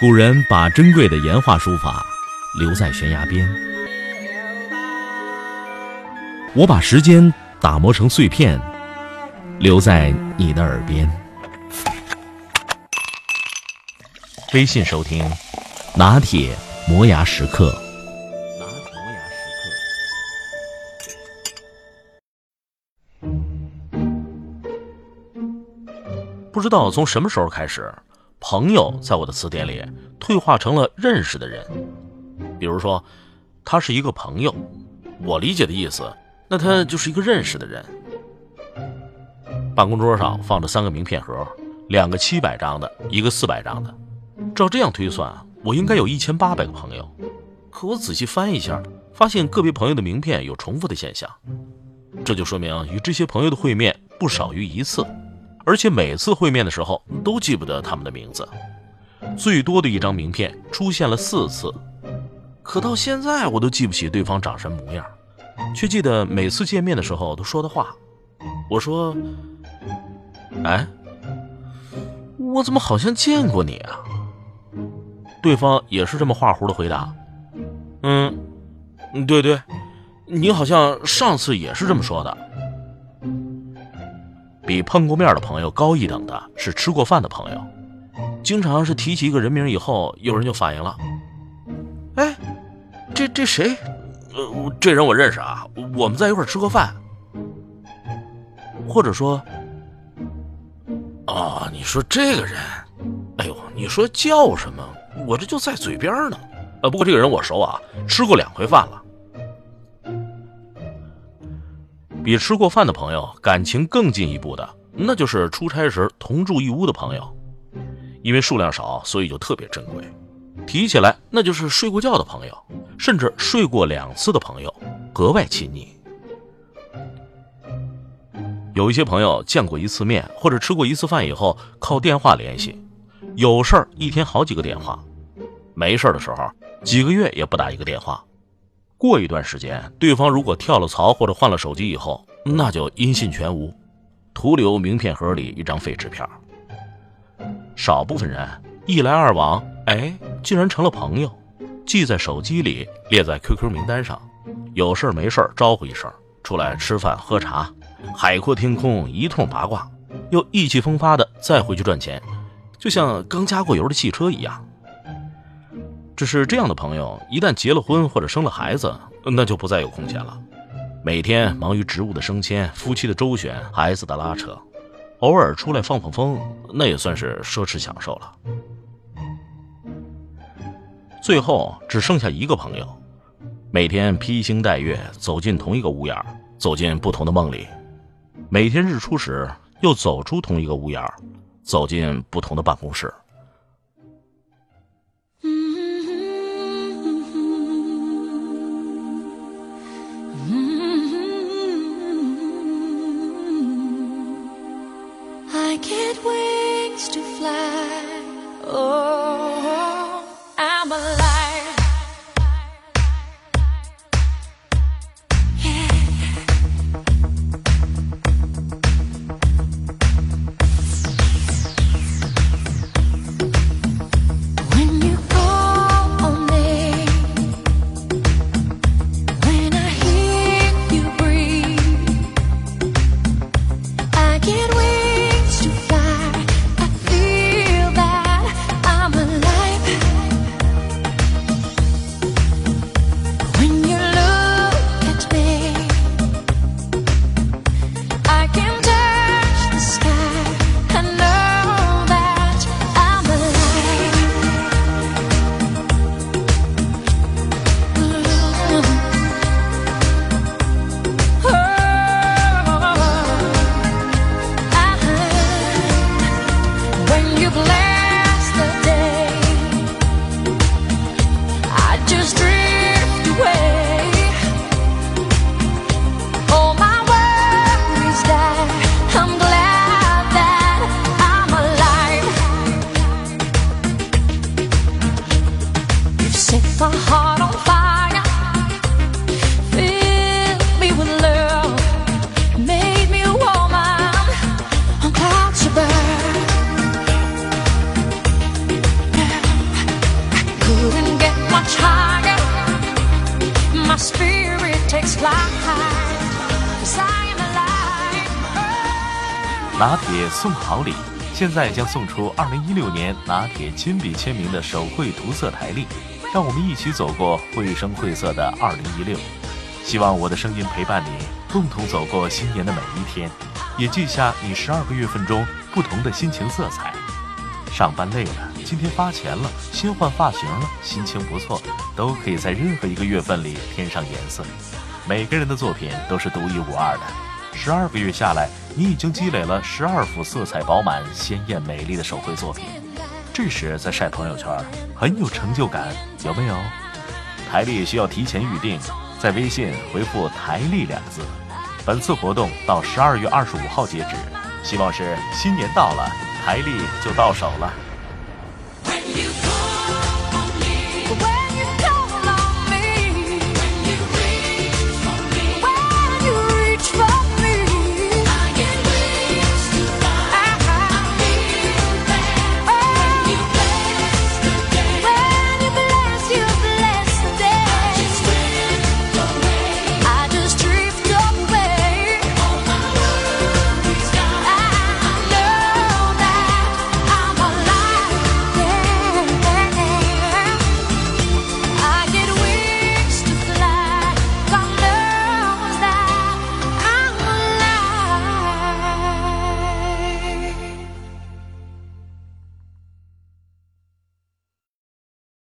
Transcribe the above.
古人把珍贵的岩画书法留在悬崖边，我把时间打磨成碎片，留在你的耳边。微信收听，拿铁磨牙时刻。拿铁磨牙时刻。不知道从什么时候开始。朋友在我的词典里退化成了认识的人，比如说，他是一个朋友，我理解的意思，那他就是一个认识的人。办公桌上放着三个名片盒，两个七百张的，一个四百张的。照这样推算，我应该有一千八百个朋友。可我仔细翻一下，发现个别朋友的名片有重复的现象，这就说明与这些朋友的会面不少于一次。而且每次会面的时候都记不得他们的名字，最多的一张名片出现了四次，可到现在我都记不起对方长什么模样，却记得每次见面的时候都说的话。我说：“哎，我怎么好像见过你啊？”对方也是这么画弧的回答：“嗯，对对，你好像上次也是这么说的。”比碰过面的朋友高一等的是吃过饭的朋友，经常是提起一个人名以后，有人就反应了：“哎，这这谁？呃，这人我认识啊，我们在一块吃过饭。”或者说：“啊，你说这个人，哎呦，你说叫什么？我这就在嘴边呢。呃，不过这个人我熟啊，吃过两回饭了。”比吃过饭的朋友感情更进一步的，那就是出差时同住一屋的朋友，因为数量少，所以就特别珍贵。提起来，那就是睡过觉的朋友，甚至睡过两次的朋友，格外亲昵。有一些朋友见过一次面或者吃过一次饭以后，靠电话联系，有事儿一天好几个电话，没事儿的时候几个月也不打一个电话。过一段时间，对方如果跳了槽或者换了手机以后，那就音信全无，徒留名片盒里一张废纸片。少部分人一来二往，哎，竟然成了朋友，记在手机里，列在 QQ 名单上，有事没事招呼一声，出来吃饭喝茶，海阔天空一通八卦，又意气风发的再回去赚钱，就像刚加过油的汽车一样。只是这样的朋友，一旦结了婚或者生了孩子，那就不再有空闲了。每天忙于职务的升迁、夫妻的周旋、孩子的拉扯，偶尔出来放放风，那也算是奢侈享受了。最后只剩下一个朋友，每天披星戴月走进同一个屋檐，走进不同的梦里；每天日出时又走出同一个屋檐，走进不同的办公室。I get wings to fly. Oh. 拿铁送好礼现在将送出二零一六年拿铁亲笔签名的手绘涂色台历让我们一起走过绘声绘色的二零一六。希望我的声音陪伴你共同走过新年的每一天也记下你十二个月份中不同的心情色彩。上班累了今天发钱了，新换发型了，心情不错，都可以在任何一个月份里添上颜色。每个人的作品都是独一无二的。十二个月下来，你已经积累了十二幅色彩饱满、鲜艳美丽的手绘作品。这时再晒朋友圈，很有成就感，有没有？台历需要提前预定，在微信回复“台历”两个字。本次活动到十二月二十五号截止，希望是新年到了，台历就到手了。